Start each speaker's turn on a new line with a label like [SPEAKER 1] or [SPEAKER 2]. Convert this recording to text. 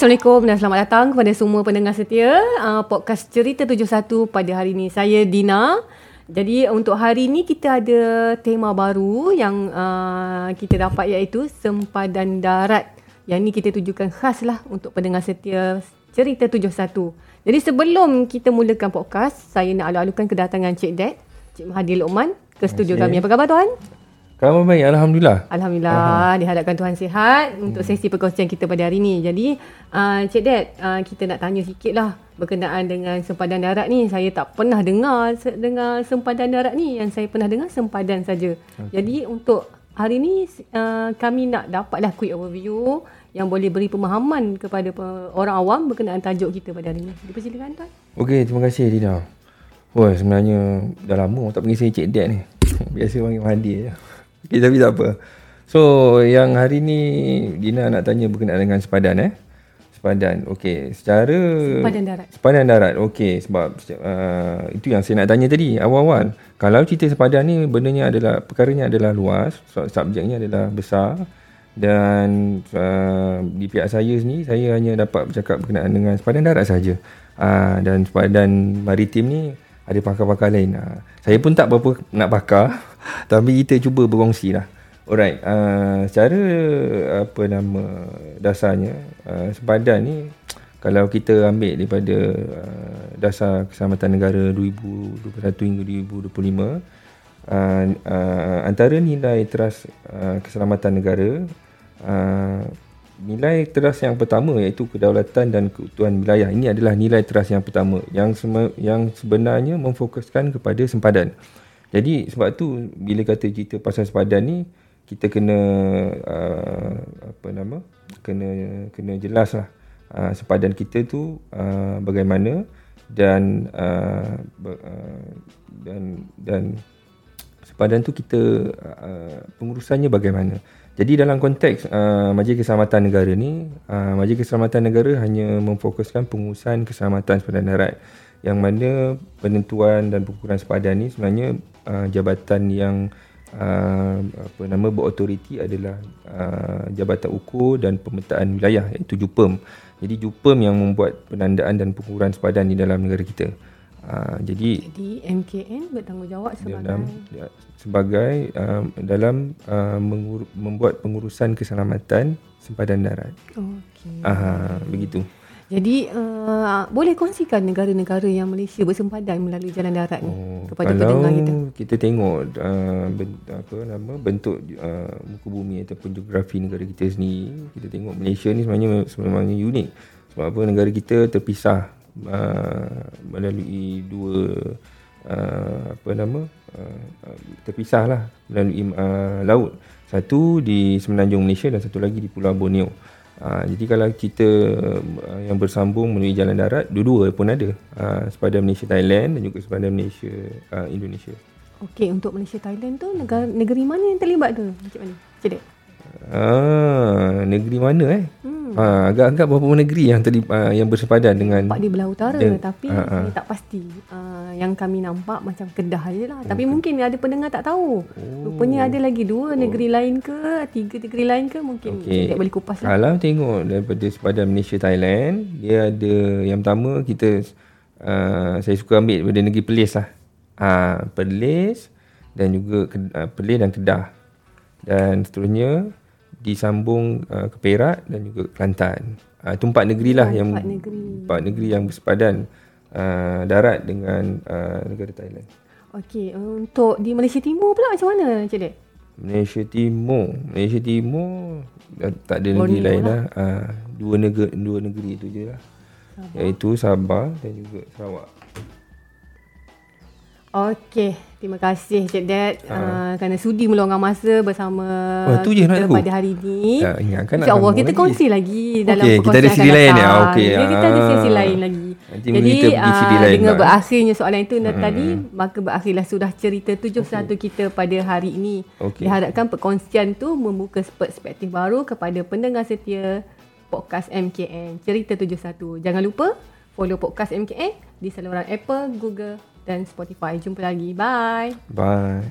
[SPEAKER 1] Assalamualaikum dan selamat datang kepada semua pendengar setia uh, podcast Cerita 71 pada hari ini. Saya Dina. Jadi untuk hari ini kita ada tema baru yang uh, kita dapat iaitu sempadan darat. Yang ini kita tujukan khas lah untuk pendengar setia Cerita 71. Jadi sebelum kita mulakan podcast, saya nak alu-alukan kedatangan Cik Dad, Cik Mahathir Luqman ke studio kami. Apa khabar tuan?
[SPEAKER 2] Khabar baik, Alhamdulillah.
[SPEAKER 1] Alhamdulillah, diharapkan Tuhan sihat untuk sesi perkongsian kita pada hari ini. Jadi, uh, Cik Dad, uh, kita nak tanya sikit lah berkenaan dengan sempadan darat ni. Saya tak pernah dengar dengar sempadan darat ni. Yang saya pernah dengar sempadan saja. Okay. Jadi, untuk hari ini uh, kami nak dapatlah quick overview yang boleh beri pemahaman kepada orang awam berkenaan tajuk kita pada hari ini. Dipersilakan Tuan.
[SPEAKER 2] Okey, terima kasih Dina. Wah, sebenarnya dah lama tak panggil saya Cik Dad ni. Biasa panggil Mahdi je. Okay, tapi tak apa. So, yang hari ni Dina nak tanya berkenaan dengan sepadan eh. Sepadan. Okey, secara
[SPEAKER 1] sepadan darat.
[SPEAKER 2] Sepadan darat. Okey, sebab uh, itu yang saya nak tanya tadi awal-awal. Kalau cerita sepadan ni bendanya adalah perkaranya adalah luas, subjeknya adalah besar dan uh, di pihak saya ni saya hanya dapat bercakap berkenaan dengan sepadan darat saja. Uh, dan sepadan maritim ni ada pakar-pakar lain. Uh, saya pun tak berapa nak pakar tapi kita cuba berkongsi lah. Alright, uh, secara apa nama dasarnya uh, sepadan ni kalau kita ambil daripada uh, dasar keselamatan negara 2021 hingga 2025 uh, uh, antara nilai teras uh, keselamatan negara uh, nilai teras yang pertama iaitu kedaulatan dan keutuhan wilayah ini adalah nilai teras yang pertama yang yang sebenarnya memfokuskan kepada sempadan. Jadi sebab tu bila kata cerita pasal sepadan ni kita kena uh, apa nama kena kena jelas lah uh, sepadan kita tu uh, bagaimana dan uh, uh, dan dan sepadan tu kita uh, pengurusannya bagaimana. Jadi dalam konteks uh, Majlis Keselamatan Negara ni, uh, Majlis Keselamatan Negara hanya memfokuskan pengurusan keselamatan sepadan darat yang mana penentuan dan pengukuran sepadan ni sebenarnya uh, jabatan yang uh, apa nama berautoriti adalah uh, Jabatan Ukur dan Pemetaan Wilayah iaitu JUPEM. Jadi JUPEM yang membuat penandaan dan pengukuran sepadan di dalam negara kita. Uh, jadi
[SPEAKER 1] jadi MKN bertanggungjawab sebagai dalam,
[SPEAKER 2] sebagai uh, dalam uh, mengur, membuat pengurusan keselamatan sempadan darat.
[SPEAKER 1] Okey.
[SPEAKER 2] Ah begitu.
[SPEAKER 1] Jadi uh, boleh kongsikan negara-negara yang Malaysia bersempadan melalui jalan darat ni oh, kepada pendengar kita.
[SPEAKER 2] kita tengok uh, ben, apa nama bentuk uh, muka bumi ataupun geografi negara kita sendiri, kita tengok Malaysia ni sebenarnya sebenarnya unik. Sebab apa negara kita terpisah uh, melalui dua uh, apa nama uh, terpisah lah melalui uh, laut. Satu di semenanjung Malaysia dan satu lagi di Pulau Borneo. Ha, jadi kalau kita uh, yang bersambung melalui jalan darat, dua-dua pun ada. Ha, sepadan Malaysia Thailand dan juga sepadan Malaysia uh, Indonesia.
[SPEAKER 1] Okey, untuk Malaysia Thailand tu negara negeri mana yang terlibat tu? Macam mana? Cik
[SPEAKER 2] Ah, negeri mana eh? Hmm. Ah, agak-agak beberapa negeri yang tadi uh, yang bersepadan dengan
[SPEAKER 1] Pak di belah utara dan, tapi uh, uh. tak pasti. Uh, yang kami nampak macam Kedah je lah. Tapi okay. mungkin ada pendengar tak tahu. Oh. Rupanya ada lagi dua oh. negeri lain ke, tiga negeri lain ke mungkin okay. boleh kupas
[SPEAKER 2] lah. Kalau tengok daripada sepadan Malaysia Thailand, dia ada yang pertama kita uh, saya suka ambil daripada negeri Perlis lah. Uh, Perlis dan juga uh, Perlis dan Kedah. Dan seterusnya disambung uh, ke Perak dan juga Kelantan. Uh, itu empat negeri lah oh, yang empat negeri. empat negeri yang bersepadan uh, darat dengan uh, negara Thailand.
[SPEAKER 1] Okey, untuk di Malaysia Timur pula macam mana Encik Dek?
[SPEAKER 2] Malaysia Timur, Malaysia Timur tak ada negeri lain lah. Uh, dua negeri dua negeri itu je lah. Sabah. Iaitu Sabah dan juga Sarawak.
[SPEAKER 1] Okey, terima kasih Cik Dad uh. uh, kerana sudi meluangkan masa bersama
[SPEAKER 2] oh, tu je
[SPEAKER 1] kita pada hari ini.
[SPEAKER 2] Ya, ingatkan
[SPEAKER 1] InsyaAllah kita kongsi lagi, dalam
[SPEAKER 2] okay, kita ada siri lain ya. Okey.
[SPEAKER 1] Ya, kita ada sesi lain lagi. Nanti Jadi uh, lain dengan berakhirnya soalan itu hmm. tadi, maka berakhirlah sudah cerita 71 okay. kita pada hari ini. Okay. Diharapkan perkongsian tu membuka perspektif baru kepada pendengar setia podcast MKN Cerita 71. Jangan lupa follow podcast MKN di saluran Apple, Google dan Spotify. Jumpa lagi. Bye.
[SPEAKER 2] Bye.